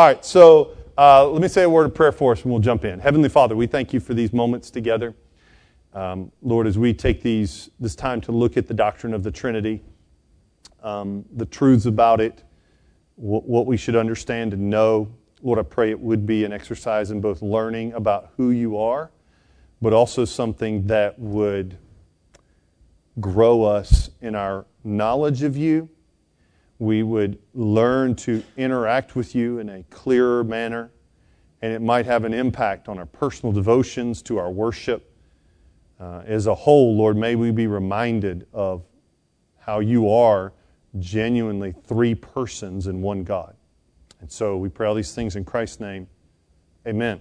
All right, so uh, let me say a word of prayer for us and we'll jump in. Heavenly Father, we thank you for these moments together. Um, Lord, as we take these, this time to look at the doctrine of the Trinity, um, the truths about it, w- what we should understand and know, Lord, I pray it would be an exercise in both learning about who you are, but also something that would grow us in our knowledge of you we would learn to interact with you in a clearer manner, and it might have an impact on our personal devotions to our worship. Uh, as a whole, Lord, may we be reminded of how you are genuinely three persons in one God. And so we pray all these things in Christ's name. Amen.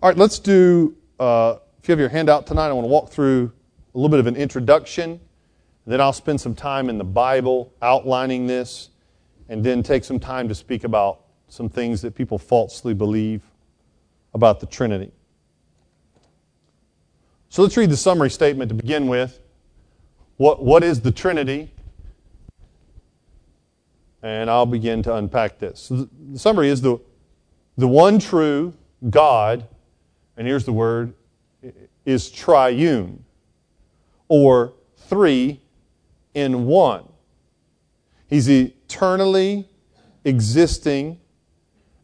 All right, let's do, uh, if you have your handout tonight, I want to walk through a little bit of an introduction then I'll spend some time in the Bible outlining this, and then take some time to speak about some things that people falsely believe about the Trinity. So let's read the summary statement to begin with. What, what is the Trinity? And I'll begin to unpack this. So the summary is the, the one true God, and here's the word, is triune, or three in one. He's eternally existing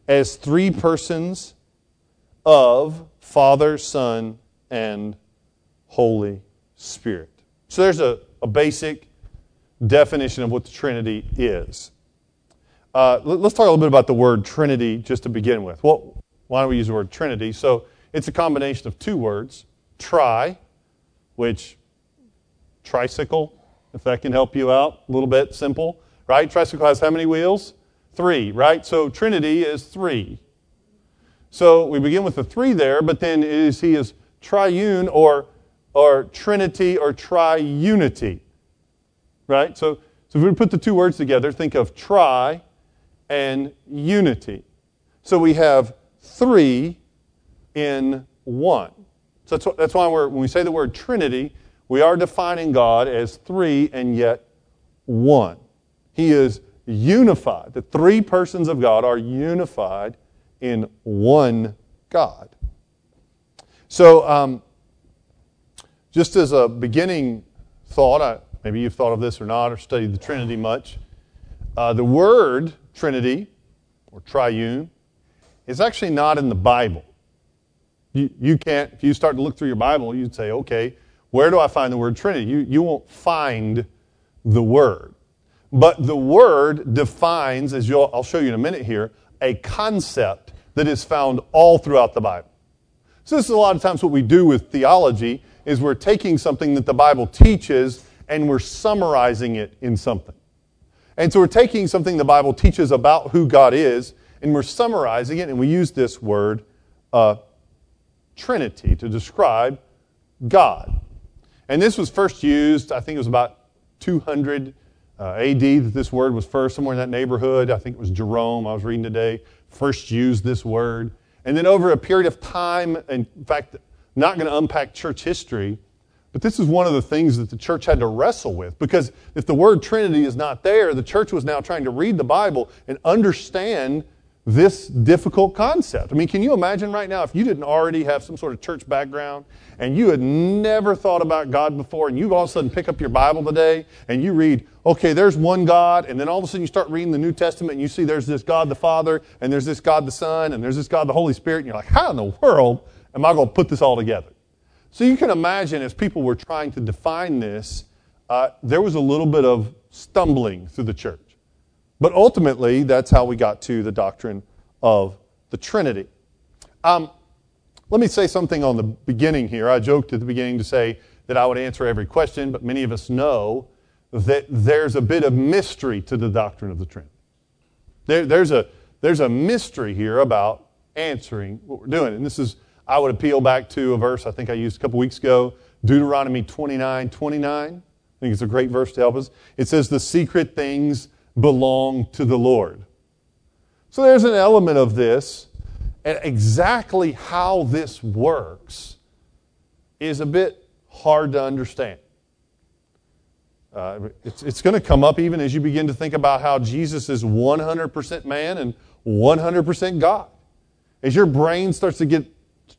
as three persons of Father, Son, and Holy Spirit. So there's a, a basic definition of what the Trinity is. Uh, let's talk a little bit about the word Trinity just to begin with. Well, why don't we use the word Trinity? So it's a combination of two words tri, which tricycle, if that can help you out a little bit, simple, right? Tricycle has how many wheels? Three, right? So Trinity is three. So we begin with the three there, but then is he is triune or or Trinity or triunity, right? So so if we put the two words together, think of tri and unity. So we have three in one. So that's, that's why when we say the word Trinity, we are defining God as three and yet one. He is unified. The three persons of God are unified in one God. So, um, just as a beginning thought, I, maybe you've thought of this or not, or studied the Trinity much. Uh, the word Trinity or triune is actually not in the Bible. You, you can't, if you start to look through your Bible, you'd say, okay, where do I find the word Trinity? You, you won't find the word. But the word defines, as I'll show you in a minute here, a concept that is found all throughout the Bible. So this is a lot of times what we do with theology is we're taking something that the Bible teaches and we're summarizing it in something. And so we're taking something the Bible teaches about who God is and we're summarizing it and we use this word uh, Trinity to describe God. And this was first used, I think it was about 200 uh, AD that this word was first, somewhere in that neighborhood. I think it was Jerome, I was reading today, first used this word. And then over a period of time, in fact, not going to unpack church history, but this is one of the things that the church had to wrestle with because if the word Trinity is not there, the church was now trying to read the Bible and understand this difficult concept. I mean, can you imagine right now if you didn't already have some sort of church background and you had never thought about God before and you all of a sudden pick up your Bible today and you read, okay, there's one God, and then all of a sudden you start reading the New Testament and you see there's this God the Father and there's this God the Son and there's this God the Holy Spirit, and you're like, how in the world am I going to put this all together? So you can imagine as people were trying to define this, uh, there was a little bit of stumbling through the church. But ultimately, that's how we got to the doctrine of the Trinity. Um, let me say something on the beginning here. I joked at the beginning to say that I would answer every question, but many of us know that there's a bit of mystery to the doctrine of the Trinity. There, there's, a, there's a mystery here about answering what we're doing. And this is, I would appeal back to a verse I think I used a couple weeks ago, Deuteronomy 29 29. I think it's a great verse to help us. It says, The secret things belong to the Lord. So there's an element of this, and exactly how this works is a bit hard to understand. Uh, it's it's going to come up even as you begin to think about how Jesus is 100% man and 100% God. As your brain starts to get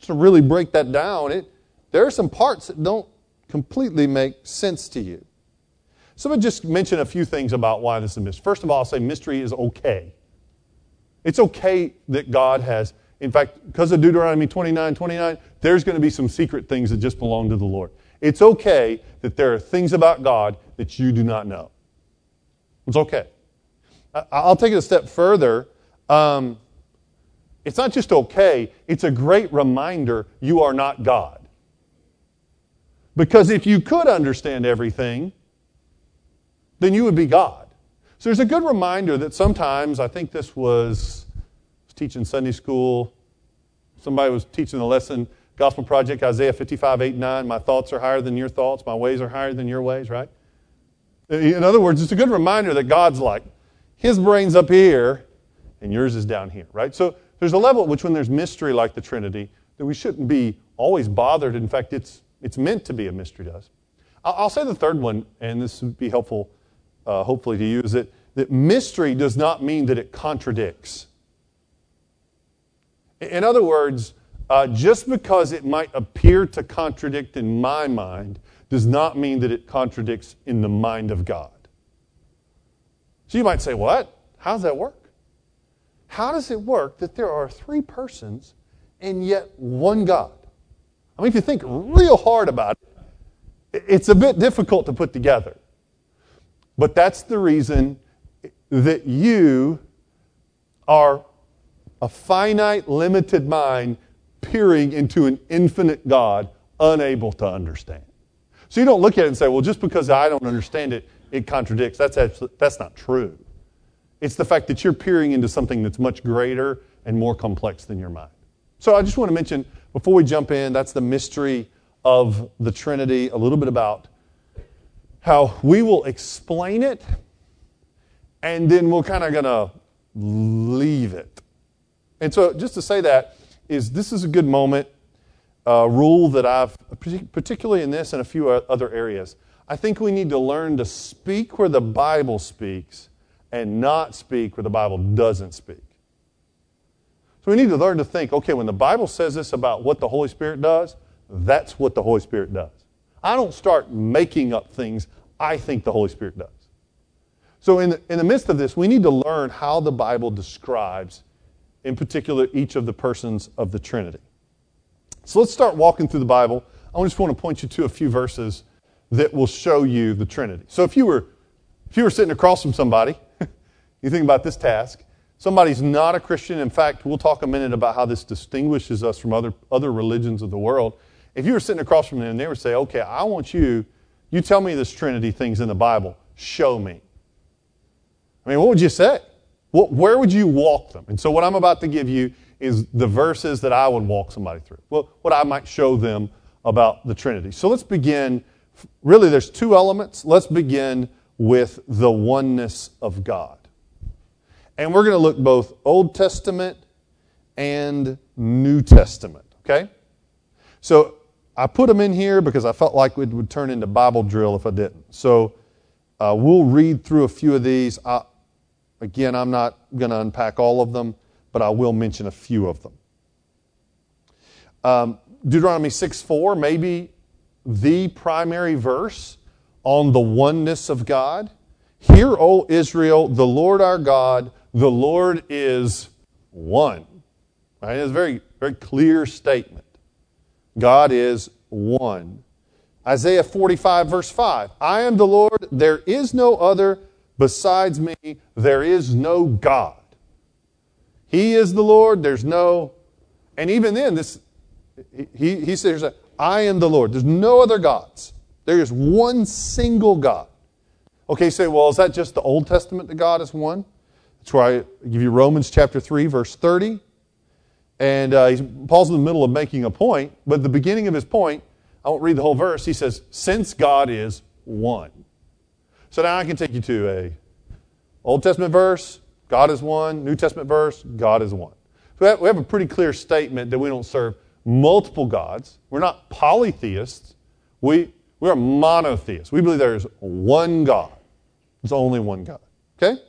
to really break that down, it, there are some parts that don't completely make sense to you. So I'm just mention a few things about why this is a mystery. First of all, I'll say mystery is okay. It's okay that God has, in fact, because of Deuteronomy 29 29, there's going to be some secret things that just belong to the Lord. It's okay that there are things about God that you do not know. It's okay. I'll take it a step further. Um, it's not just okay, it's a great reminder you are not God. Because if you could understand everything, then you would be God. So there's a good reminder that sometimes, I think this was, was teaching Sunday school, somebody was teaching the lesson, Gospel Project, Isaiah 55, 8, 9. My thoughts are higher than your thoughts, my ways are higher than your ways, right? In other words, it's a good reminder that God's like, his brain's up here and yours is down here, right? So there's a level at which when there's mystery like the Trinity, that we shouldn't be always bothered. In fact, it's, it's meant to be a mystery to us. I'll, I'll say the third one, and this would be helpful, uh, hopefully, to use it, that, mystery does not mean that it contradicts. In other words, uh, just because it might appear to contradict in my mind does not mean that it contradicts in the mind of God. So you might say, What? How does that work? How does it work that there are three persons and yet one God? I mean, if you think real hard about it, it's a bit difficult to put together. But that's the reason that you are a finite, limited mind peering into an infinite God unable to understand. So you don't look at it and say, well, just because I don't understand it, it contradicts. That's, that's not true. It's the fact that you're peering into something that's much greater and more complex than your mind. So I just want to mention, before we jump in, that's the mystery of the Trinity, a little bit about how we will explain it and then we're kind of going to leave it. And so just to say that is this is a good moment, a rule that I've, particularly in this and a few other areas. I think we need to learn to speak where the Bible speaks and not speak where the Bible doesn't speak. So we need to learn to think okay, when the Bible says this about what the Holy Spirit does, that's what the Holy Spirit does. I don't start making up things I think the Holy Spirit does. So, in the, in the midst of this, we need to learn how the Bible describes, in particular, each of the persons of the Trinity. So, let's start walking through the Bible. I just want to point you to a few verses that will show you the Trinity. So, if you were, if you were sitting across from somebody you think about this task. Somebody's not a Christian. In fact, we'll talk a minute about how this distinguishes us from other, other religions of the world. If you were sitting across from them they would say, okay, I want you, you tell me this Trinity thing's in the Bible. Show me. I mean, what would you say? What, where would you walk them? And so, what I'm about to give you is the verses that I would walk somebody through. Well, what I might show them about the Trinity. So, let's begin. Really, there's two elements. Let's begin with the oneness of God. And we're going to look both Old Testament and New Testament, okay? So I put them in here because I felt like it would turn into Bible drill if I didn't. So uh, we'll read through a few of these. I, again, I'm not going to unpack all of them, but I will mention a few of them. Um, Deuteronomy 6 4, maybe the primary verse on the oneness of God. Hear, O Israel, the Lord our God, the Lord is one. Right? It's a very, very clear statement. God is one. Isaiah 45, verse 5 I am the Lord, there is no other besides me, there is no God. He is the Lord, there's no, and even then, this he, he says, I am the Lord. There's no other gods. There is one single God. Okay, say, well, is that just the Old Testament that God is one? That's why I give you Romans chapter 3, verse 30. And uh, Paul's in the middle of making a point, but the beginning of his point, I won't read the whole verse. He says, Since God is one. So now I can take you to a Old Testament verse, God is one. New Testament verse, God is one. So we have a pretty clear statement that we don't serve multiple gods. We're not polytheists. We, We are monotheists. We believe there is one God. There's only one God. Okay?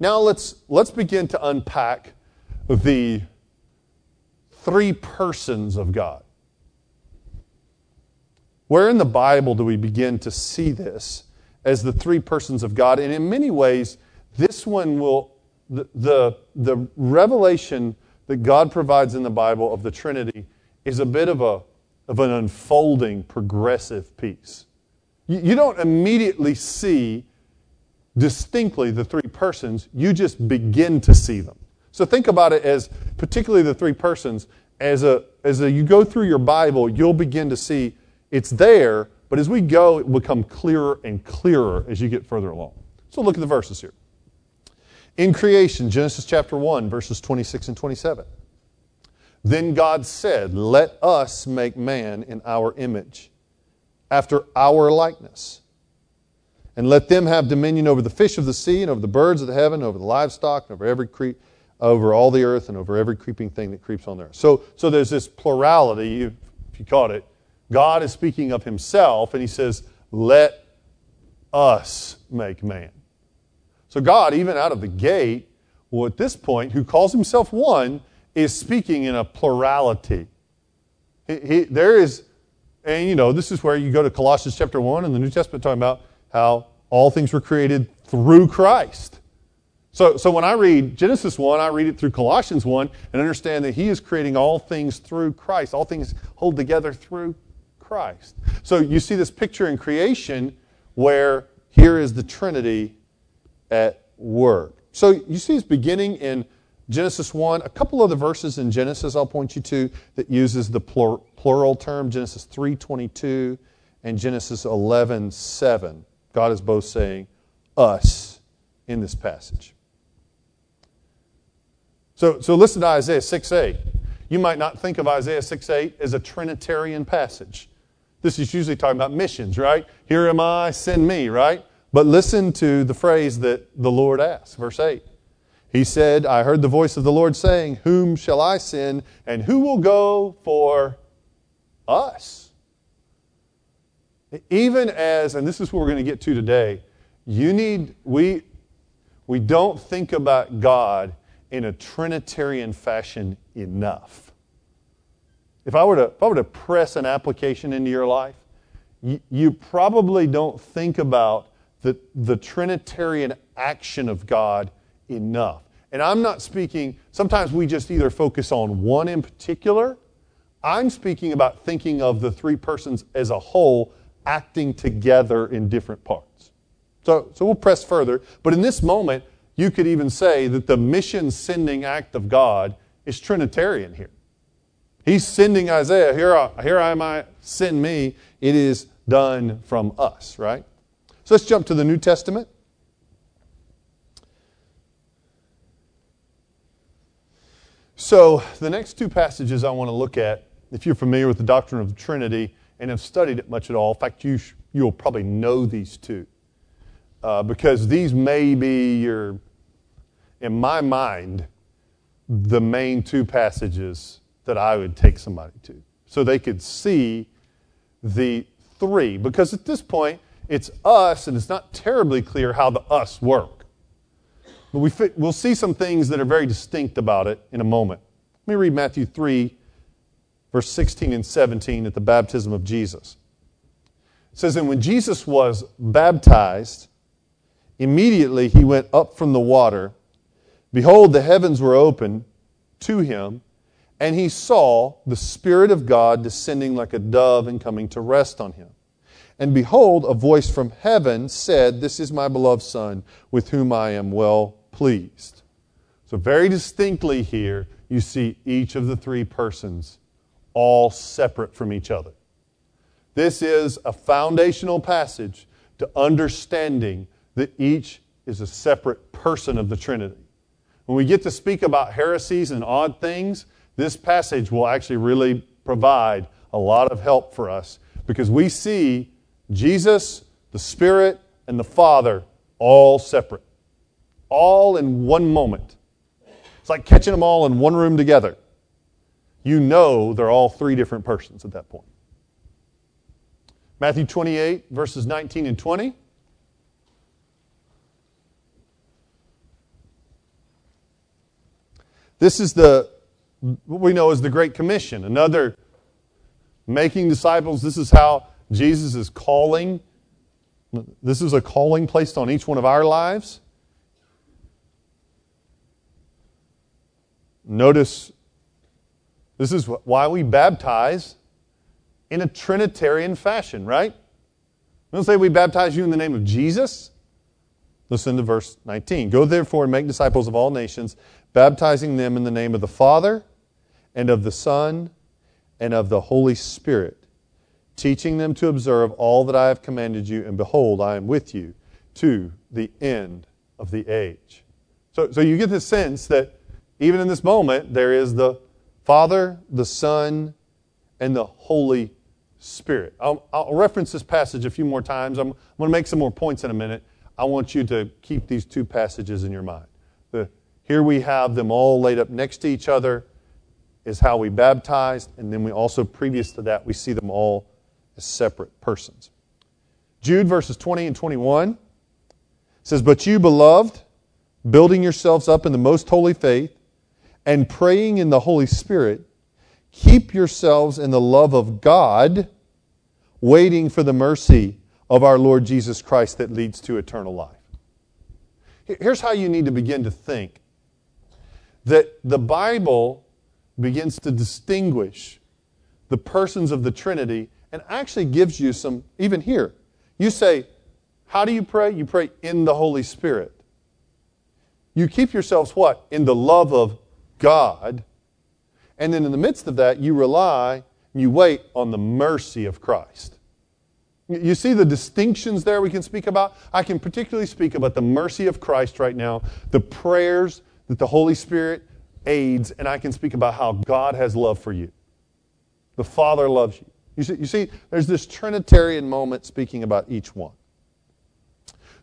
Now let's let's begin to unpack the three persons of God. Where in the Bible do we begin to see this as the three persons of God? And in many ways, this one will, the, the, the revelation that God provides in the Bible of the Trinity is a bit of, a, of an unfolding, progressive piece. You, you don't immediately see distinctly the three persons, you just begin to see them. So think about it as, particularly the three persons, as a, as a, you go through your Bible, you'll begin to see it's there, but as we go, it will become clearer and clearer as you get further along. So look at the verses here. In creation, Genesis chapter 1, verses 26 and 27. Then God said, Let us make man in our image, after our likeness. And let them have dominion over the fish of the sea, and over the birds of the heaven, over the livestock, and over every cre- over all the earth, and over every creeping thing that creeps on the earth. So, so there's this plurality, if you caught it, God is speaking of himself, and he says, Let us make man. So God, even out of the gate, well, at this point, who calls himself one, is speaking in a plurality. He, he, there is, and you know, this is where you go to Colossians chapter 1 in the New Testament talking about how all things were created through Christ. So, so when I read Genesis 1, I read it through Colossians 1 and understand that he is creating all things through Christ. All things hold together through Christ. So you see this picture in creation where here is the Trinity at work. So you see this beginning in Genesis 1. A couple of the verses in Genesis I'll point you to that uses the plural term, Genesis 3.22 and Genesis 11.7. God is both saying us in this passage. So, so listen to Isaiah 6.8. You might not think of Isaiah 6.8 as a Trinitarian passage. This is usually talking about missions, right? Here am I, send me, right? But listen to the phrase that the Lord asks, verse 8. He said, I heard the voice of the Lord saying, Whom shall I send, and who will go for us? Even as, and this is what we're going to get to today, you need, we, we don't think about God in a Trinitarian fashion enough. If I were to, if I were to press an application into your life, you, you probably don't think about the, the Trinitarian action of God enough. And I'm not speaking, sometimes we just either focus on one in particular. I'm speaking about thinking of the three persons as a whole acting together in different parts. So, so we'll press further. But in this moment, you could even say that the mission sending act of God is Trinitarian here. He's sending Isaiah, here, I, here am I, send me. It is done from us, right? So let's jump to the New Testament. So the next two passages I want to look at, if you're familiar with the doctrine of the Trinity and have studied it much at all, in fact, you sh- you'll probably know these two. Uh, because these may be your, in my mind, the main two passages that I would take somebody to so they could see the three. Because at this point, it's us, and it's not terribly clear how the us work. But we fit, we'll see some things that are very distinct about it in a moment. Let me read Matthew 3, verse 16 and 17 at the baptism of Jesus. It says, And when Jesus was baptized, immediately he went up from the water. Behold, the heavens were opened to him and he saw the Spirit of God descending like a dove and coming to rest on him. And behold, a voice from heaven said, This is my beloved Son, with whom I am well pleased. So, very distinctly here, you see each of the three persons all separate from each other. This is a foundational passage to understanding that each is a separate person of the Trinity. When we get to speak about heresies and odd things, this passage will actually really provide a lot of help for us because we see Jesus, the Spirit, and the Father all separate, all in one moment. It's like catching them all in one room together. You know they're all three different persons at that point. Matthew 28, verses 19 and 20. This is the what we know as the Great Commission. Another making disciples. This is how Jesus is calling. This is a calling placed on each one of our lives. Notice this is why we baptize in a Trinitarian fashion, right? We don't say we baptize you in the name of Jesus. Listen to verse 19. Go therefore and make disciples of all nations, baptizing them in the name of the Father and of the Son and of the Holy Spirit, teaching them to observe all that I have commanded you, and behold, I am with you to the end of the age. So, so you get the sense that even in this moment, there is the Father, the Son, and the Holy Spirit. I'll, I'll, reference this passage a few more times. I'm, I'm going to make some more points in a minute. I want you to keep these two passages in your mind. Here we have them all laid up next to each other, is how we baptized, and then we also, previous to that, we see them all as separate persons. Jude verses 20 and 21 says, But you, beloved, building yourselves up in the most holy faith, and praying in the Holy Spirit, Keep yourselves in the love of God, waiting for the mercy of our Lord Jesus Christ that leads to eternal life. Here's how you need to begin to think that the Bible begins to distinguish the persons of the Trinity and actually gives you some, even here. You say, How do you pray? You pray in the Holy Spirit. You keep yourselves what? In the love of God and then in the midst of that, you rely, you wait on the mercy of Christ. You see the distinctions there we can speak about? I can particularly speak about the mercy of Christ right now, the prayers that the Holy Spirit aids, and I can speak about how God has love for you. The Father loves you. You see, you see there's this Trinitarian moment speaking about each one.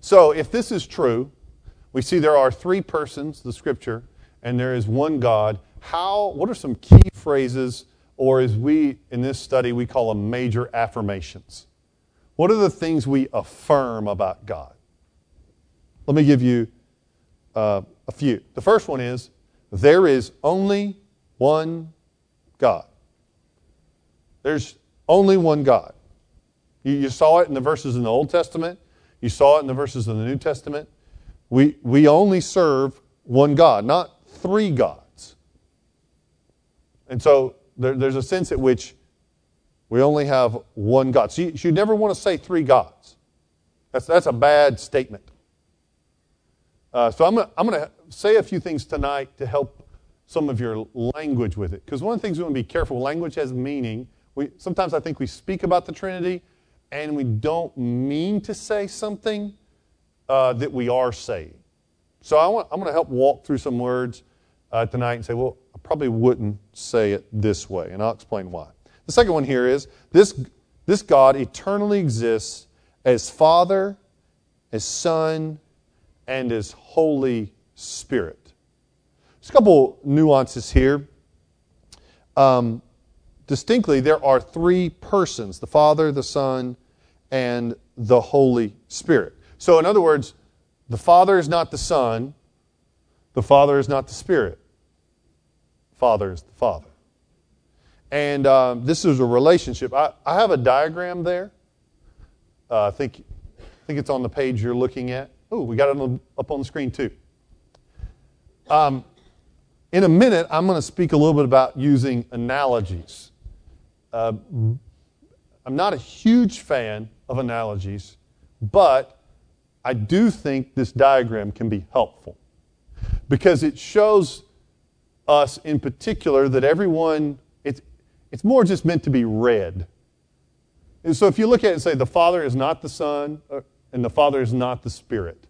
So, if this is true, we see there are three persons, the scripture, and there is one God, how, what are some key phrases, or as we in this study, we call them major affirmations? What are the things we affirm about God? Let me give you uh, a few. The first one is there is only one God. There's only one God. You, you, saw it in the verses in the Old Testament, you saw it in the verses in the New Testament. We, we only serve one God, not three gods. And so there, there's a sense at which we only have one God. So you, you never want to say three gods. That's, that's a bad statement. Uh, so I'm going I'm to say a few things tonight to help some of your language with it. Because one of the things we want to be careful, language has meaning. We, sometimes I think we speak about the Trinity and we don't mean to say something uh, that we are saying. So I want, I'm going to help walk through some words uh, tonight and say, well, I probably wouldn't say it this way, and I'll explain why. The second one here is this, this God eternally exists as Father, as Son, and His Holy Spirit. There's a couple nuances here. Um, distinctly, there are three persons the Father, the Son, and the Holy Spirit. So, in other words, the Father is not the Son, the Father is not the Spirit. Father is the Father. And um, this is a relationship. I, I have a diagram there. Uh, I think I think it's on the page you're looking at. Oh, we got it up on the screen too. Um, in a minute, I'm going to speak a little bit about using analogies. Uh, I'm not a huge fan of analogies, but I do think this diagram can be helpful because it shows us in particular that everyone, it's, it's more just meant to be read. And so if you look at it and say the Father is not the Son and the Father is not the Spirit.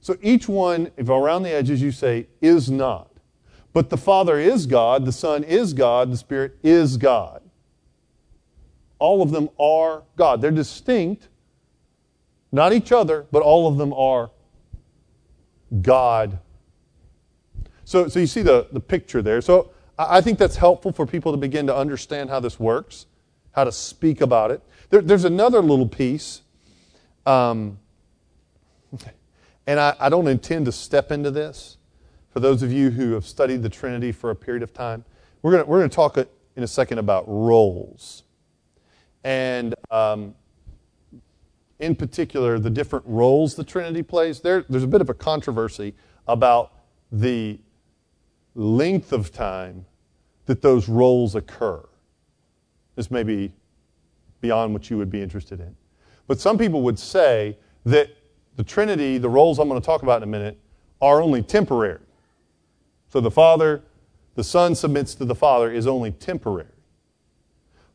So each one, if around the edges you say is not. But the Father is God, the Son is God, the Spirit is God. All of them are God. They're distinct, not each other, but all of them are God so, so you see the, the picture there. So I think that's helpful for people to begin to understand how this works. how to speak about it. There, there's another little piece, um, and I, I don't intend to step into this. For those of you who have studied the Trinity for a period of time, we're going we're to talk in a second about roles. And um, in particular, the different roles the Trinity plays. There, there's a bit of a controversy about the length of time that those roles occur. This may be beyond what you would be interested in. But some people would say that the Trinity, the roles I'm going to talk about in a minute, are only temporary. So the Father, the Son submits to the Father is only temporary.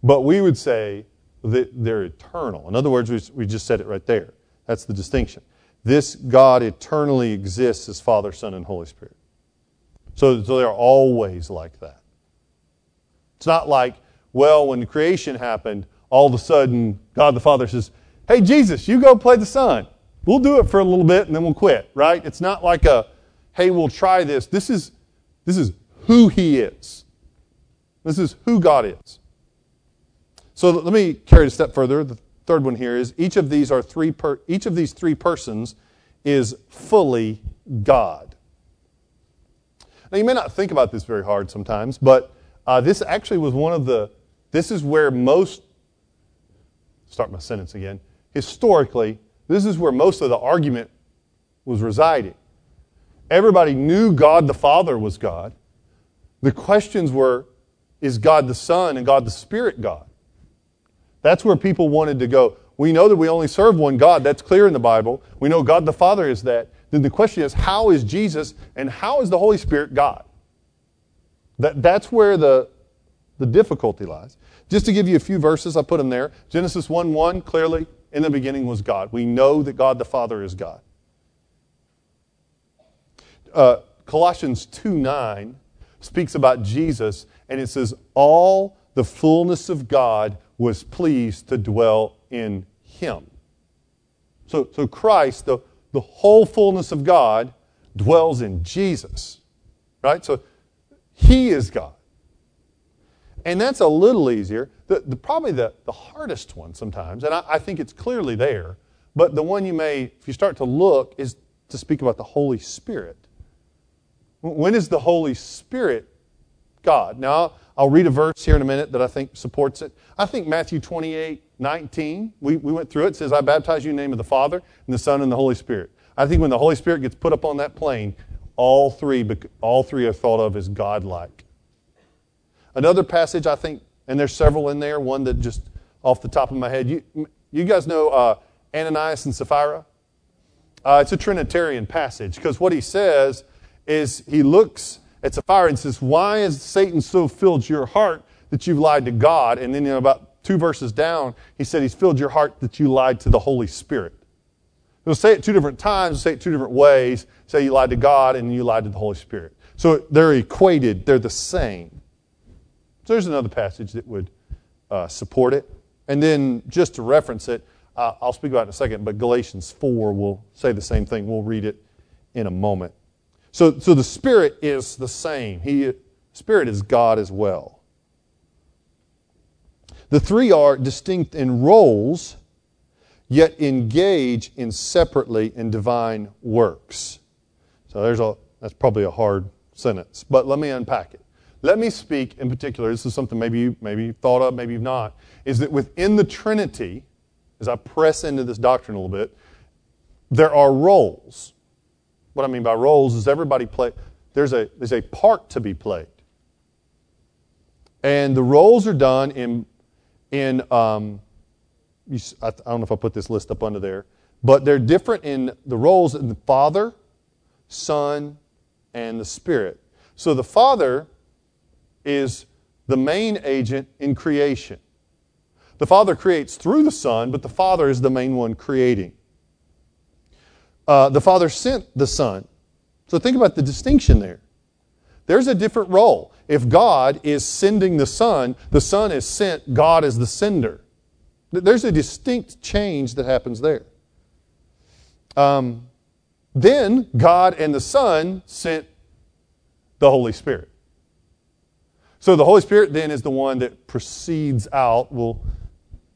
But we would say that they're eternal. In other words, we, we just said it right there. That's the distinction. This God eternally exists as Father, Son, and Holy Spirit. So, so they're always like that. It's not like, well, when creation happened, all of a sudden God the Father says, Hey, Jesus, you go play the Son. We'll do it for a little bit and then we'll quit, right? It's not like a, hey, we'll try this. This is, this is who He is. This is who God is. So let me carry it a step further. The third one here is each of these are three per, each of these three persons is fully God. Now you may not think about this very hard sometimes, but uh, this actually was one of the. This is where most. Start my sentence again. Historically, this is where most of the argument was residing. Everybody knew God the Father was God. The questions were, is God the Son and God the Spirit God? That's where people wanted to go. We know that we only serve one God. That's clear in the Bible. We know God the Father is that. Then the question is, how is Jesus and how is the Holy Spirit God? That, that's where the, the difficulty lies. Just to give you a few verses, I put them there. Genesis 1 1, clearly, in the beginning was God. We know that God the Father is God. Uh, Colossians 2 9 speaks about Jesus, and it says, All the fullness of God was pleased to dwell in him. So, so Christ, the, the whole fullness of God, dwells in Jesus. Right? So he is God. And that's a little easier. The, the, probably the, the hardest one sometimes, and I, I think it's clearly there, but the one you may, if you start to look, is to speak about the Holy Spirit. When is the Holy Spirit God? Now, I'll read a verse here in a minute that I think supports it. I think Matthew 28 19, we, we went through it, says, I baptize you in the name of the Father, and the Son, and the Holy Spirit. I think when the Holy Spirit gets put up on that plane, all three, all three are thought of as godlike. Another passage, I think, and there's several in there, one that just off the top of my head. You, you guys know uh, Ananias and Sapphira? Uh, it's a Trinitarian passage because what he says is he looks at Sapphira and says, Why has Satan so filled your heart that you've lied to God? And then you know, about two verses down, he said, He's filled your heart that you lied to the Holy Spirit. He'll say it two different times, say it two different ways. Say you lied to God and you lied to the Holy Spirit. So they're equated, they're the same. So there's another passage that would uh, support it. And then just to reference it, uh, I'll speak about it in a second, but Galatians 4 will say the same thing. We'll read it in a moment. So, so the Spirit is the same. He, Spirit is God as well. The three are distinct in roles yet engage in separately in divine works. So there's a that's probably a hard sentence, but let me unpack it. Let me speak in particular. This is something maybe you maybe you've thought of, maybe you've not. Is that within the Trinity, as I press into this doctrine a little bit, there are roles. What I mean by roles is everybody play. There's a there's a part to be played, and the roles are done in in um, you, I don't know if I put this list up under there, but they're different in the roles in the Father, Son, and the Spirit. So the Father is the main agent in creation. The Father creates through the Son, but the Father is the main one creating. Uh, the Father sent the Son. So think about the distinction there. There's a different role. If God is sending the Son, the Son is sent, God is the sender. There's a distinct change that happens there. Um, then God and the Son sent the Holy Spirit. So the Holy Spirit then is the one that proceeds out. We'll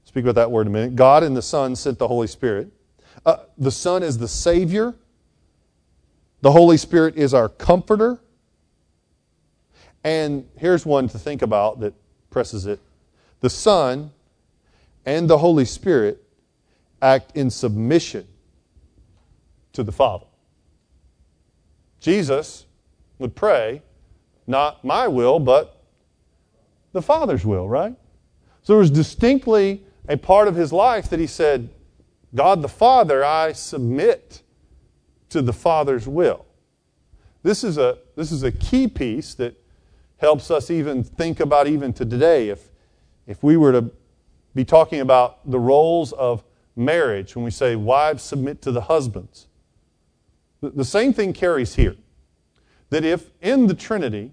speak about that word in a minute. God and the Son sent the Holy Spirit. Uh, the Son is the Savior. The Holy Spirit is our comforter. And here's one to think about that presses it the Son and the Holy Spirit act in submission to the Father. Jesus would pray, not my will, but the Father's will, right? So there was distinctly a part of his life that he said, God the Father, I submit to the Father's will. This is a, this is a key piece that helps us even think about even to today. If, if we were to be talking about the roles of marriage when we say wives submit to the husbands, the, the same thing carries here. That if in the Trinity,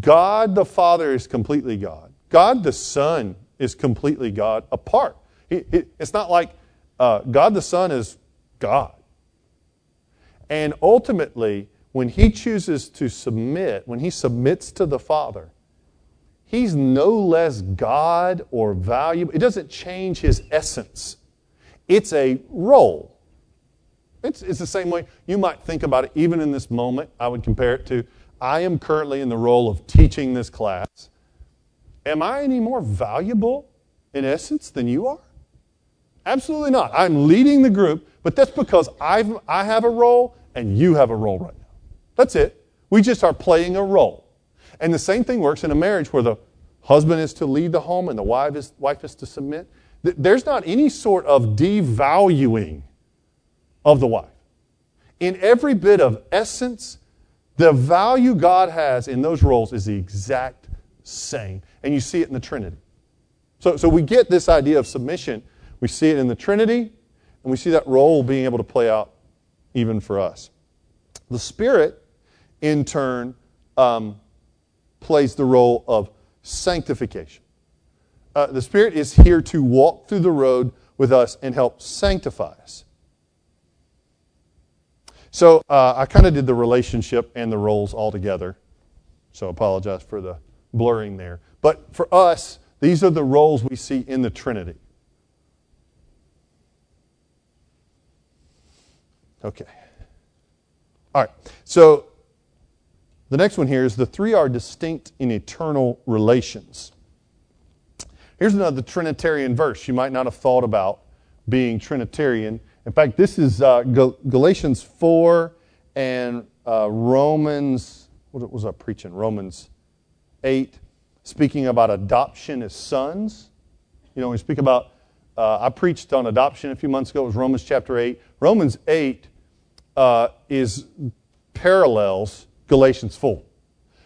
God the Father is completely God, God the Son is completely God apart. it's not like uh, God the Son is God. And ultimately, when he chooses to submit, when he submits to the Father, he's no less God or valuable. It doesn't change his essence. It's a role. It's, it's the same way you might think about it, even in this moment. I would compare it to I am currently in the role of teaching this class. Am I any more valuable in essence than you are? Absolutely not. I'm leading the group, but that's because I've, I have a role and you have a role right now. That's it. We just are playing a role. And the same thing works in a marriage where the husband is to lead the home and the wife is, wife is to submit. There's not any sort of devaluing of the wife. In every bit of essence, the value God has in those roles is the exact same. And you see it in the Trinity. So, so we get this idea of submission. We see it in the Trinity, and we see that role being able to play out even for us. The Spirit in turn, um, plays the role of sanctification. Uh, the Spirit is here to walk through the road with us and help sanctify us. So uh, I kind of did the relationship and the roles all together. So apologize for the blurring there. But for us, these are the roles we see in the Trinity. Okay. All right. So the next one here is the three are distinct in eternal relations. Here's another Trinitarian verse you might not have thought about being Trinitarian. In fact, this is uh, Galatians 4 and uh, Romans, what was I preaching? Romans 8, speaking about adoption as sons. You know, we speak about, uh, I preached on adoption a few months ago, it was Romans chapter 8. Romans 8 uh, is parallels Galatians 4.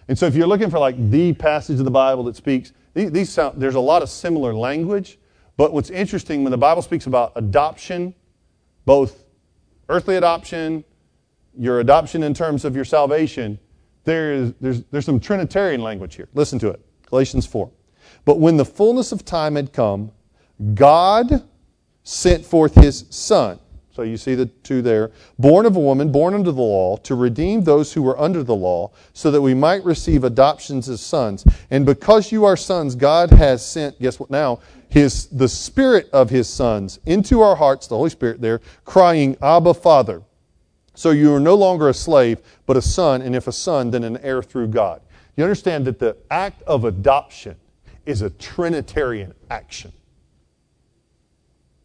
And so if you're looking for like the passage of the Bible that speaks, these, sound, there's a lot of similar language. But what's interesting when the Bible speaks about adoption, both earthly adoption, your adoption in terms of your salvation, there is, there's, there's some Trinitarian language here. Listen to it Galatians 4. But when the fullness of time had come, God sent forth his Son so you see the two there. Born of a woman, born under the law, to redeem those who were under the law, so that we might receive adoptions as sons. And because you are sons, God has sent, guess what now? His, the Spirit of His sons into our hearts, the Holy Spirit there, crying, Abba, Father. So you are no longer a slave, but a son, and if a son, then an heir through God. You understand that the act of adoption is a Trinitarian action.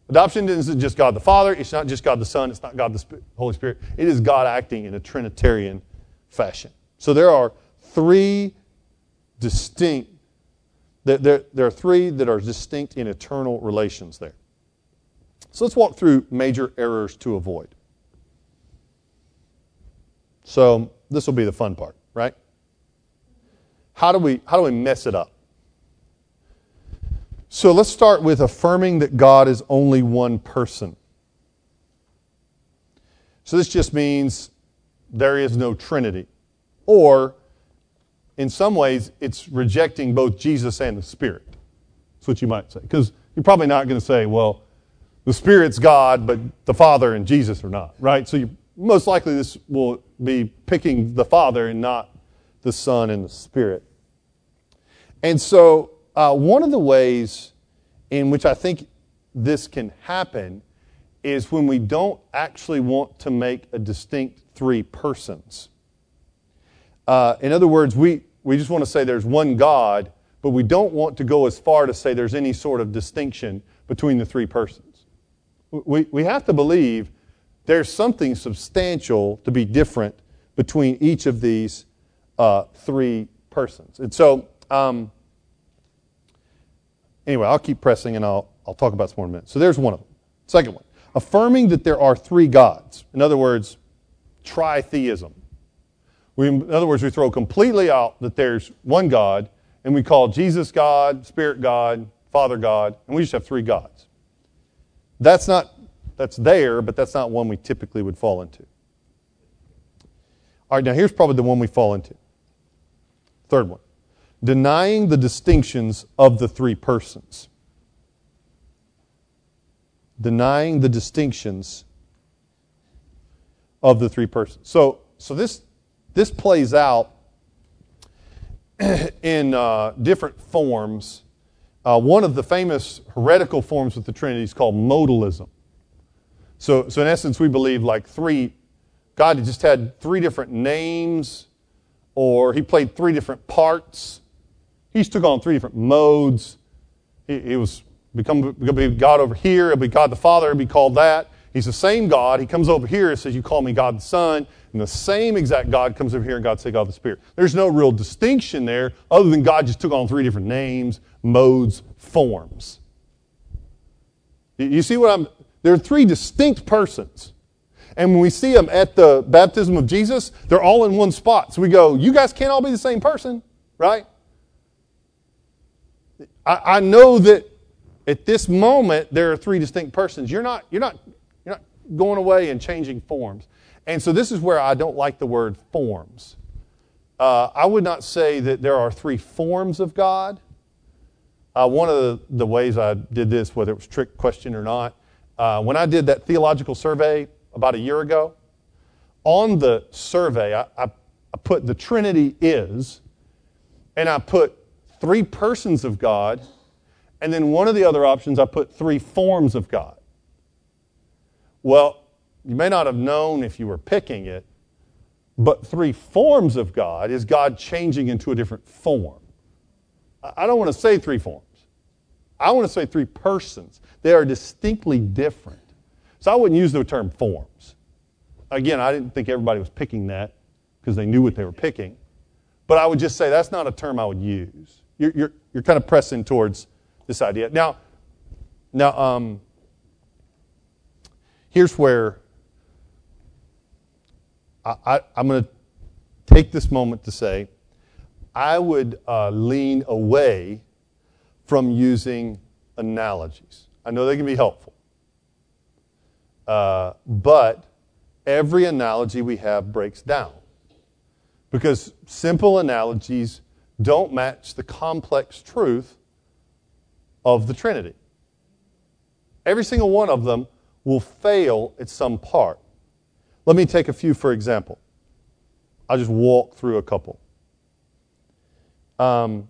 Adoption isn't just God the Father, it's not just God the Son, it's not God the Holy Spirit. It is God acting in a Trinitarian fashion. So there are three distinct, there, there, are three that are distinct in eternal relations there. So let's walk through major errors to avoid. So this will be the fun part, right? How do we, how do we mess it up? So let's start with affirming that God is only one person. So this just means there is no Trinity. Or, in some ways, it's rejecting both Jesus and the Spirit. That's what you might say. Because you're probably not going to say, well, the Spirit's God, but the Father and Jesus are not, right? So you, most likely this will be picking the Father and not the Son and the Spirit. And so, uh, one of the ways in which I think this can happen is when we don't actually want to make a distinct three persons. Uh, in other words, we, we just want to say there's one God, but we don't want to go as far to say there's any sort of distinction between the three persons. We, we have to believe there's something substantial to be different between each of these uh, three persons. And so, um, anyway, I'll keep pressing and I'll, I'll talk about some more in a minute. So there's one of them. Second one, affirming that there are three gods. In other words, tritheism. We, in other words, we throw completely out that there's one God, and we call Jesus God, Spirit God, Father God, and we just have three gods. That's not, that's there, but that's not one we typically would fall into. All right, now here's probably the one we fall into. Third one denying the distinctions of the three persons. Denying the distinctions of the three persons. So, so this, this plays out in uh, different forms. Uh, one of the famous heretical forms of the Trinity is called modalism. So, so in essence, we believe like three, God just had three different names, or he played three different parts. He took on three different modes. He, he was become, become God over here, it'll be God the Father, it'll be called that. He's the same God. He comes over here and says, You call me God the Son. And the same exact God comes over here and God say God the Spirit. There's no real distinction there other than God just took on three different names, modes, forms. You see what I'm. There are three distinct persons. And when we see them at the baptism of Jesus, they're all in one spot. So we go, You guys can't all be the same person, right? I, I know that at this moment there are three distinct persons. You're not, you're not going away and changing forms. And so this is where I don't like the word forms. Uh, I would not say that there are three forms of God. Uh, one of the, the, ways I did this, whether it was trick question or not, uh, when I did that theological survey about a year ago, on the survey, I, I, I put the Trinity is, and I put three persons of God, and then one of the other options, I put three forms of God. Well, you may not have known if you were picking it, but three forms of God is God changing into a different form. I don't want to say three forms. I want to say three persons. They are distinctly different. So I wouldn't use the term forms. Again, I didn't think everybody was picking that because they knew what they were picking. But I would just say that's not a term I would use. You're, you're, you're kind of pressing towards this idea. Now, now um, here's where I, am going to take this moment to say I would uh, lean away from using analogies. I know they can be helpful. Uh, but every analogy we have breaks down. Because simple analogies don't match the complex truth of the Trinity. Every single one of them will fail at some part. Let me take a few for example. I'll just walk through a couple. Um,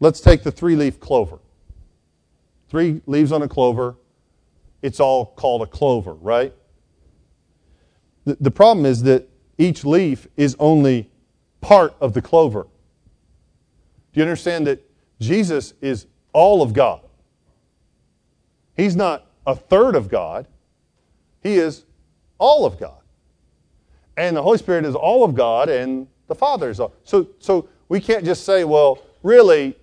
let's take the three leaf clover. Three leaves on a clover. It's all called a clover, right? The, the problem is that each leaf is only part of the clover. Do you understand that Jesus is all of God? He's not a third of God. He is all of God. And the Holy Spirit is all of God, and the Father is all. So, so we can't just say, well, really,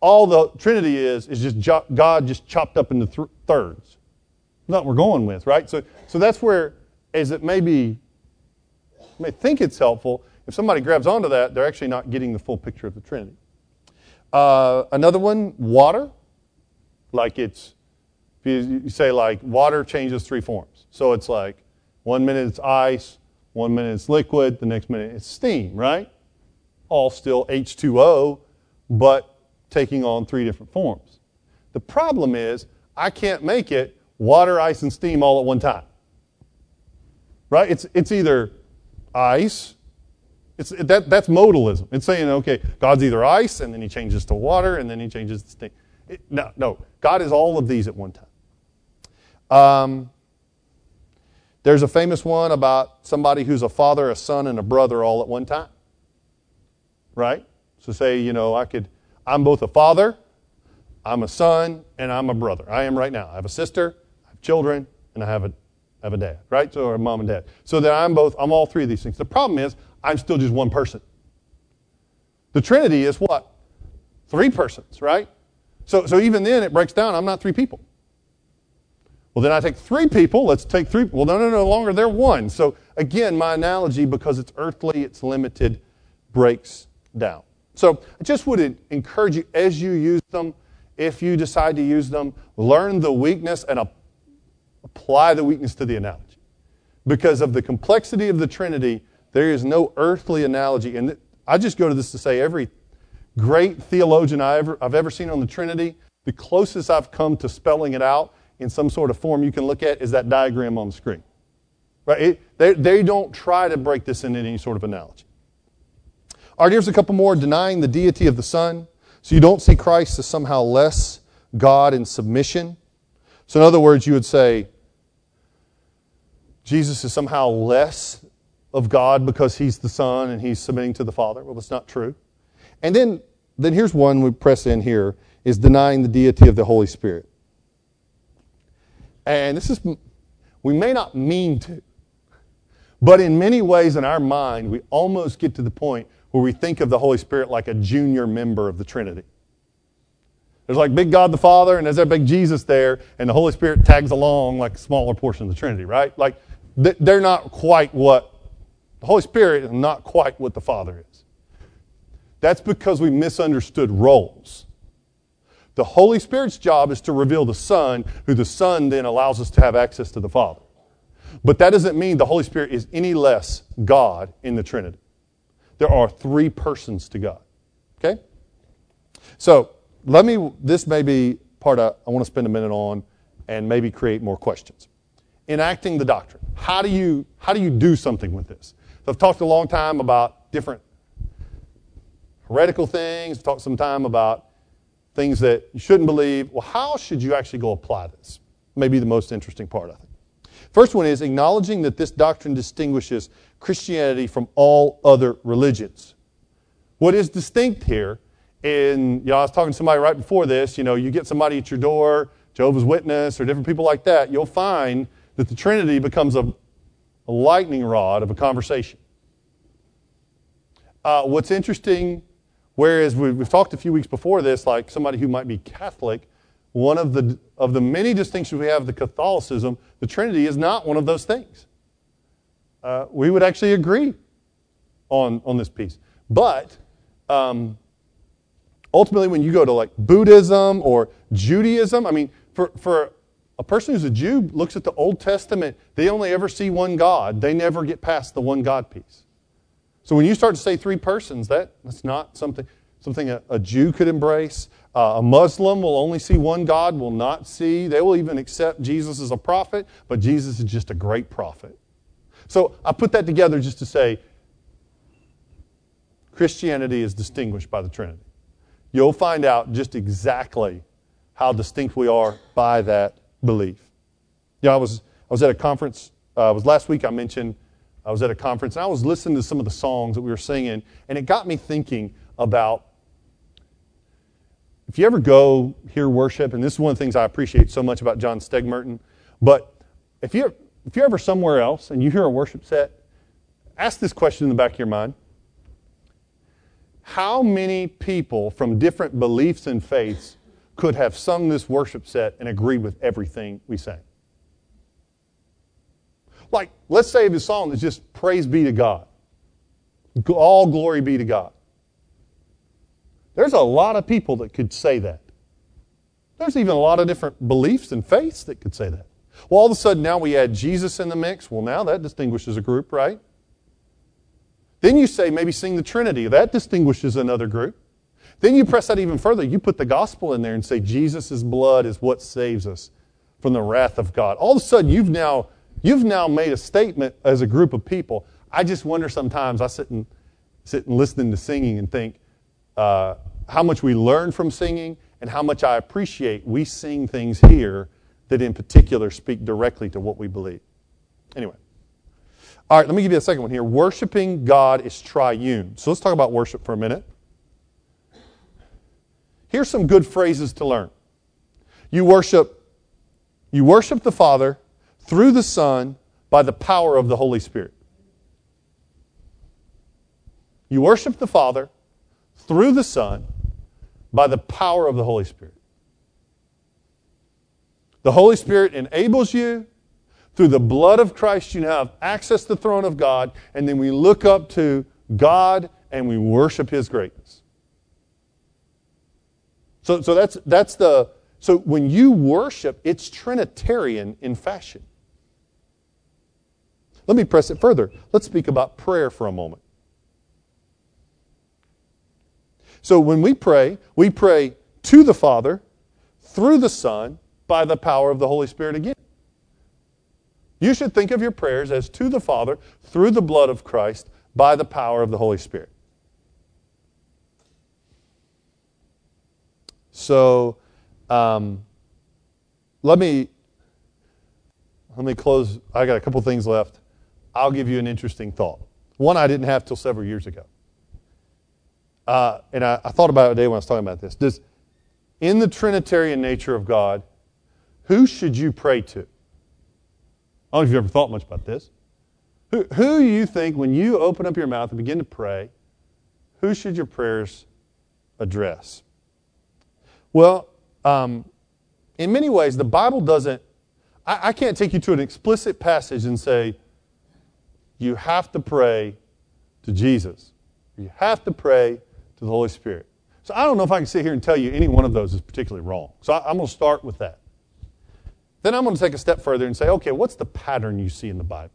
all the Trinity is is just God just chopped up into th- thirds. That's what we're going with, right? So, so that's where, as it may be, may think it's helpful, if somebody grabs onto that, they're actually not getting the full picture of the Trinity. Uh, another one, water, like it's you say like water changes three forms. So it's like one minute it's ice, one minute it's liquid, the next minute it's steam, right? All still H2O, but taking on three different forms. The problem is I can't make it water, ice, and steam all at one time. Right? It's, it's either ice, It's, that, that's modalism. It's saying, okay, God's either ice, and then he changes to water, and then he changes to steam. It, no, no. God is all of these at one time. Um, there's a famous one about somebody who's a father, a son, and a brother all at one time. Right? So say, you know, I could, I'm both a father, I'm a son, and I'm a brother. I am right now. I have a sister, I have children, and I have a, have a dad, right? So, or a mom and dad. So that I'm both, I'm all three of these things. The problem is, I'm still just one person. The Trinity is what? Three persons, right? So, so even then, it breaks down. I'm not three people. Well, then I take three people. Let's take three. Well, no, no, no longer. They're one. So again, my analogy, because it's earthly, it's limited, breaks down. So I just would encourage you as you use them, if you decide to use them, learn the weakness and apply the weakness to the analogy. Because of the complexity of the Trinity, there is no earthly analogy. And I just go to this to say every great theologian I ever, I've ever seen on the Trinity, the closest I've come to spelling it out in some sort of form you can look at is that diagram on the screen. Right? It, they, they don't try to break this into any sort of analogy. All right, here's a couple more denying the deity of the Son. So you don't see Christ as somehow less God in submission. So, in other words, you would say Jesus is somehow less of God because he's the Son and he's submitting to the Father. Well, that's not true. And then, then here's one we press in here is denying the deity of the Holy Spirit. And this is, we may not mean to, but in many ways in our mind, we almost get to the point where we think of the Holy Spirit like a junior member of the Trinity. There's like big God the Father, and there's that big Jesus there, and the Holy Spirit tags along like a smaller portion of the Trinity, right? Like they're not quite what, the Holy Spirit is not quite what the Father is. That's because we misunderstood roles. The Holy Spirit's job is to reveal the Son, who the Son then allows us to have access to the Father. But that doesn't mean the Holy Spirit is any less God in the Trinity. There are three persons to God. Okay? So, let me, this may be part I, I want to spend a minute on and maybe create more questions. Enacting the doctrine. How do you, how do, you do something with this? So I've talked a long time about different heretical things, I've talked some time about things that you shouldn't believe. Well, how should you actually go apply this? Maybe the most interesting part, I think. First one is acknowledging that this doctrine distinguishes Christianity from all other religions. What is distinct here, and you know, I was talking to somebody right before this, you know, you get somebody at your door, Jehovah's Witness or different people like that, you'll find that the Trinity becomes a, a lightning rod of a conversation. Uh, what's interesting Whereas we've talked a few weeks before this, like somebody who might be Catholic, one of the, of the many distinctions we have the Catholicism, the Trinity is not one of those things. Uh, we would actually agree on, on this piece. But um, ultimately, when you go to like Buddhism or Judaism, I mean, for, for a person who's a Jew looks at the Old Testament, they only ever see one God. They never get past the one God piece. So when you start to say three persons, that, that's not something, something a, a Jew could embrace. Uh, a Muslim will only see one God, will not see. They will even accept Jesus as a prophet, but Jesus is just a great prophet. So I put that together just to say Christianity is distinguished by the Trinity. You'll find out just exactly how distinct we are by that belief. You know, I was, I was at a conference, uh, it was last week I mentioned I was at a conference and I was listening to some of the songs that we were singing, and it got me thinking about if you ever go hear worship, and this is one of the things I appreciate so much about John Stegmerton, but if you're, if you're ever somewhere else and you hear a worship set, ask this question in the back of your mind. How many people from different beliefs and faiths could have sung this worship set and agreed with everything we sang? Like, let's say the song is just praise be to God. All glory be to God. There's a lot of people that could say that. There's even a lot of different beliefs and faiths that could say that. Well, all of a sudden now we add Jesus in the mix. Well, now that distinguishes a group, right? Then you say maybe sing the Trinity. That distinguishes another group. Then you press that even further. You put the gospel in there and say Jesus' blood is what saves us from the wrath of God. All of a sudden you've now You've now made a statement as a group of people. I just wonder sometimes, I sit and, sit and listen to singing and think uh, how much we learn from singing and how much I appreciate we sing things here that in particular speak directly to what we believe. Anyway. All right, let me give you a second one here. Worshiping God is triune. So let's talk about worship for a minute. Here's some good phrases to learn. You worship you worship the Father through the Son by the power of the Holy Spirit. You worship the Father through the Son by the power of the Holy Spirit. The Holy Spirit enables you. Through the blood of Christ, you now have access to the throne of God, and then we look up to God and we worship His greatness. So, so that's, that's the, so when you worship, it's Trinitarian in fashion. Let me press it further. Let's speak about prayer for a moment. So when we pray, we pray to the Father, through the Son, by the power of the Holy Spirit again. You should think of your prayers as to the Father, through the blood of Christ, by the power of the Holy Spirit. So, um, let me let me close. I got a couple things left. I'll give you an interesting thought. One I didn't have till several years ago, uh, and I, I, thought about it today when I was talking about this. Does in the Trinitarian nature of God, who should you pray to? I don't know if you've ever thought much about this. Who, who do you think, when you open up your mouth and begin to pray, who should your prayers address? Well, um, in many ways, the Bible doesn't, I, I can't take you to an explicit passage and say, you have to pray to Jesus. You have to pray to the Holy Spirit. So I don't know if I can sit here and tell you any one of those is particularly wrong. So I'm going to start with that. Then I'm going to take a step further and say, okay, what's the pattern you see in the Bible?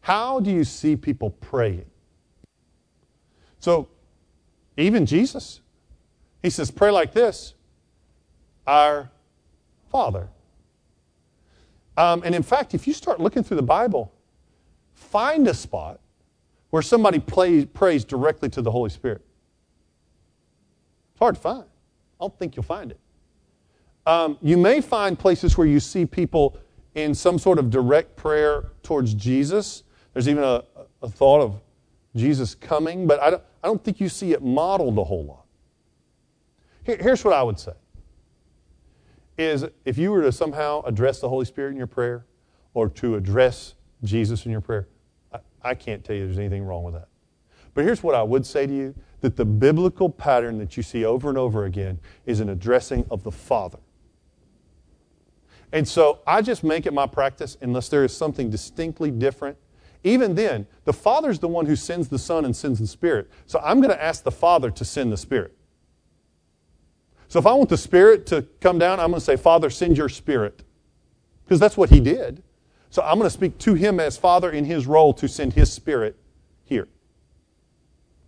How do you see people praying? So, even Jesus, he says, Pray like this Our Father. Um, and in fact, if you start looking through the Bible, find a spot where somebody prays directly to the Holy Spirit. It's hard to find. I don't think you'll find it. Um, you may find places where you see people in some sort of direct prayer towards Jesus. There's even a, a thought of Jesus coming, but I don't, I don't think you see it modeled a whole lot. Here, here's what I would say is if you were to somehow address the Holy Spirit in your prayer or to address Jesus in your prayer, I, I can't tell you there's anything wrong with that. But here's what I would say to you that the biblical pattern that you see over and over again is an addressing of the Father. And so I just make it my practice, unless there is something distinctly different. Even then, the Father's the one who sends the Son and sends the Spirit. So I'm going to ask the Father to send the Spirit. So if I want the Spirit to come down, I'm going to say, Father, send your Spirit. Because that's what He did. So I'm going to speak to Him as Father in His role to send His Spirit here.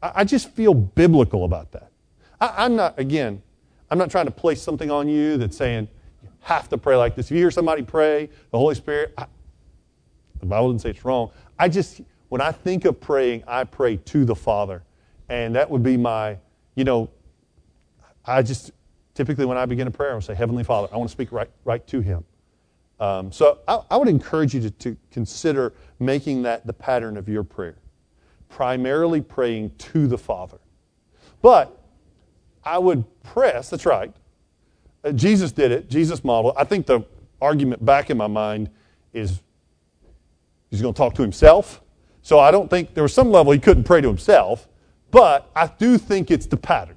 I, just feel biblical about that. I, I'm not, again, I'm not trying to place something on you that's saying you have to pray like this. If you hear somebody pray, the Holy Spirit, I, the Bible doesn't say it's wrong. I just, when I think of praying, I pray to the Father. And that would be my, you know, I just, typically when I begin a prayer, I will say, Heavenly Father, I want to speak right, right to Him. Um, so I, I, would encourage you to, to consider making that the pattern of your prayer, primarily praying to the Father. But I would press, that's right. Uh, Jesus did it, Jesus modeled. I think the argument back in my mind is he's going to talk to himself. So I don't think there was some level he couldn't pray to himself, but I do think it's the pattern.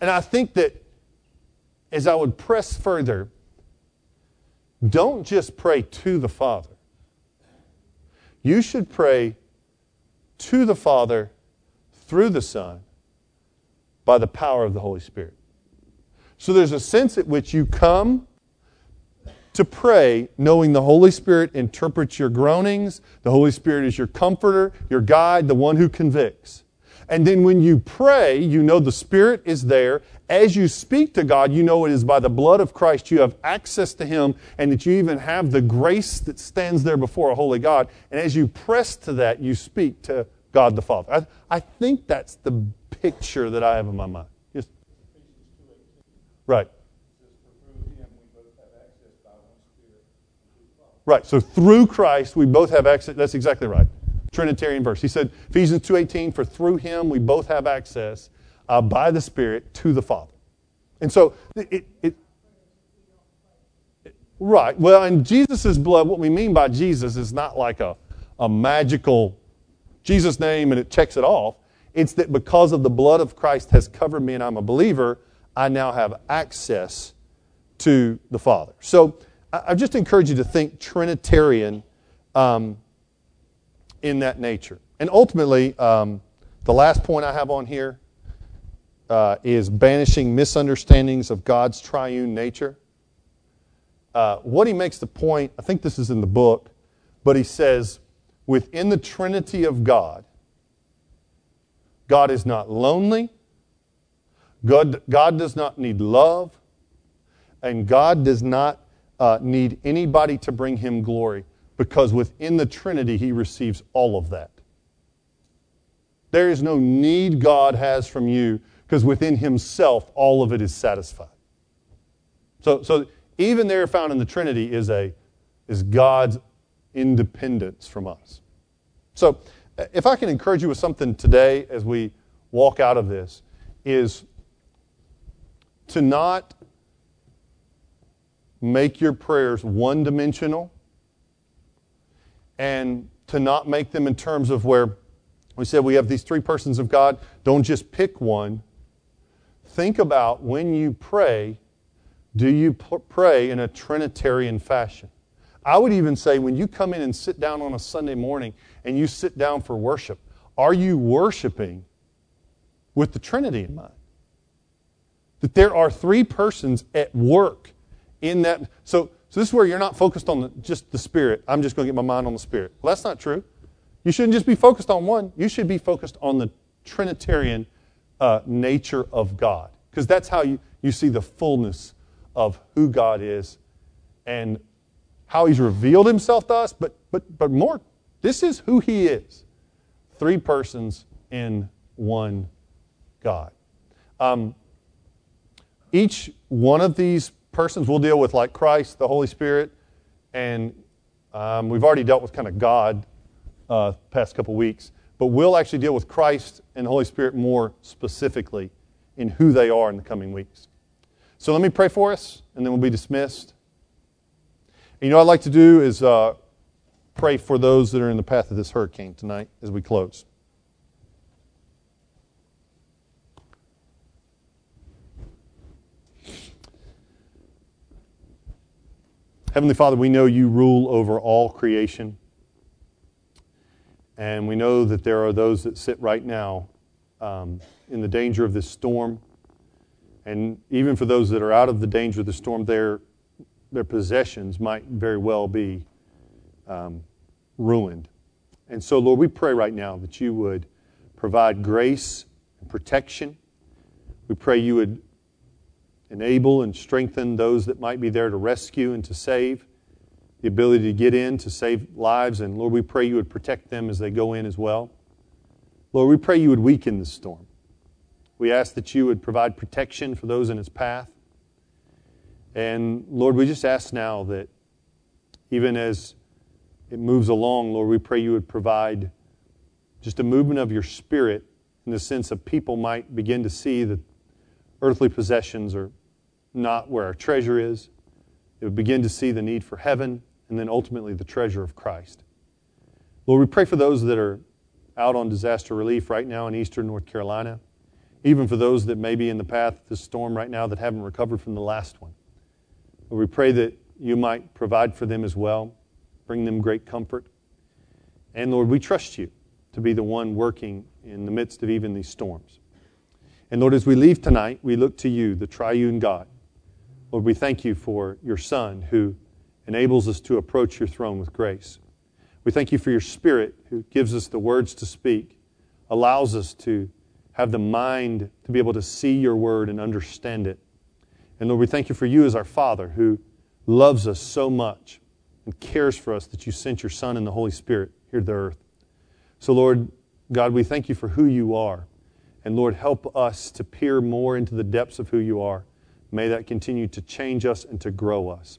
And I think that as I would press further, don't just pray to the Father. You should pray to the Father through the Son by the power of the Holy Spirit. So there's a sense at which you come to pray knowing the Holy Spirit interprets your groanings, the Holy Spirit is your comforter, your guide, the one who convicts. And then when you pray, you know the Spirit is there. As you speak to God, you know it is by the blood of Christ you have access to Him and that you even have the grace that stands there before a holy God. And as you press to that, you speak to God the Father. I, I think that's the picture that I have in my mind. Yes. Right. Right. So through Christ we both have access. That's exactly right. Trinitarian verse. He said Ephesians 2:18 for through him we both have access uh, by the Spirit to the Father. And so it, it, it right. Well, in Jesus' blood, what we mean by Jesus is not like a, a magical Jesus name and it checks it off. It's that because of the blood of Christ has covered me and I'm a believer, I now have access to the Father. So I just encourage you to think Trinitarian um, in that nature. And ultimately, um, the last point I have on here uh, is banishing misunderstandings of God's triune nature. Uh, what he makes the point, I think this is in the book, but he says, within the Trinity of God, God is not lonely, God, God does not need love, and God does not uh, need anybody to bring him glory because within the Trinity, he receives all of that. There is no need God has from you because within himself, all of it is satisfied. So, so even there found in the Trinity is, a, is God's independence from us. So if I can encourage you with something today as we walk out of this, is to not make your prayers one dimensional and to not make them in terms of where we said we have these three persons of God. Don't just pick one. Think about when you pray, do you pray in a Trinitarian fashion? I would even say when you come in and sit down on a Sunday morning and you sit down for worship, are you worshiping with the Trinity in mind? That there are three persons at work in that. So, so this is where you're not focused on the, just the Spirit. I'm just going to get my mind on the Spirit. Well, that's not true. You shouldn't just be focused on one. You should be focused on the Trinitarian uh, nature of God. Because that's how you, you see the fullness of who God is and how He's revealed Himself to us. But, but, but more, this is who He is three persons in one God. Um, each one of these persons we'll deal with, like Christ, the Holy Spirit, and um, we've already dealt with kind of God uh, past couple weeks. But we'll actually deal with Christ and the Holy Spirit more specifically in who they are in the coming weeks. So let me pray for us, and then we'll be dismissed. And you know I'd like to do is uh, pray for those that are in the path of this hurricane tonight as we close. Heavenly Father, we know you rule over all creation. And we know that there are those that sit right now um, in the danger of this storm. And even for those that are out of the danger of the storm, their, their possessions might very well be um, ruined. And so, Lord, we pray right now that you would provide grace and protection. We pray you would enable and strengthen those that might be there to rescue and to save the ability to get in to save lives. And Lord, we pray you would protect them as they go in as well. Lord, we pray you would weaken the storm. We ask that you would provide protection for those in its path. And Lord, we just ask now that even as it moves along, Lord, we pray you would provide just a movement of your spirit in the sense of people might begin to see that earthly possessions are not where our treasure is. They would begin to see the need for heaven and then ultimately the treasure of Christ. Lord, we pray for those that are out on disaster relief right now in eastern North Carolina, even for those that may be in the path of this storm right now that haven't recovered from the last one. Lord, we pray that you might provide for them as well, bring them great comfort. And Lord, we trust you to be the one working in the midst of even these storms. And Lord, as we leave tonight, we look to you, the triune God. Lord, we thank you for your Son who enables us to approach your throne with grace. We thank you for your Spirit who gives us the words to speak, allows us to have the mind to be able to see your word and understand it. And Lord, we thank you for you as our Father who loves us so much and cares for us that you sent your Son and the Holy Spirit here to the earth. So, Lord, God, we thank you for who you are. And Lord, help us to peer more into the depths of who you are. May that continue to change us and to grow us.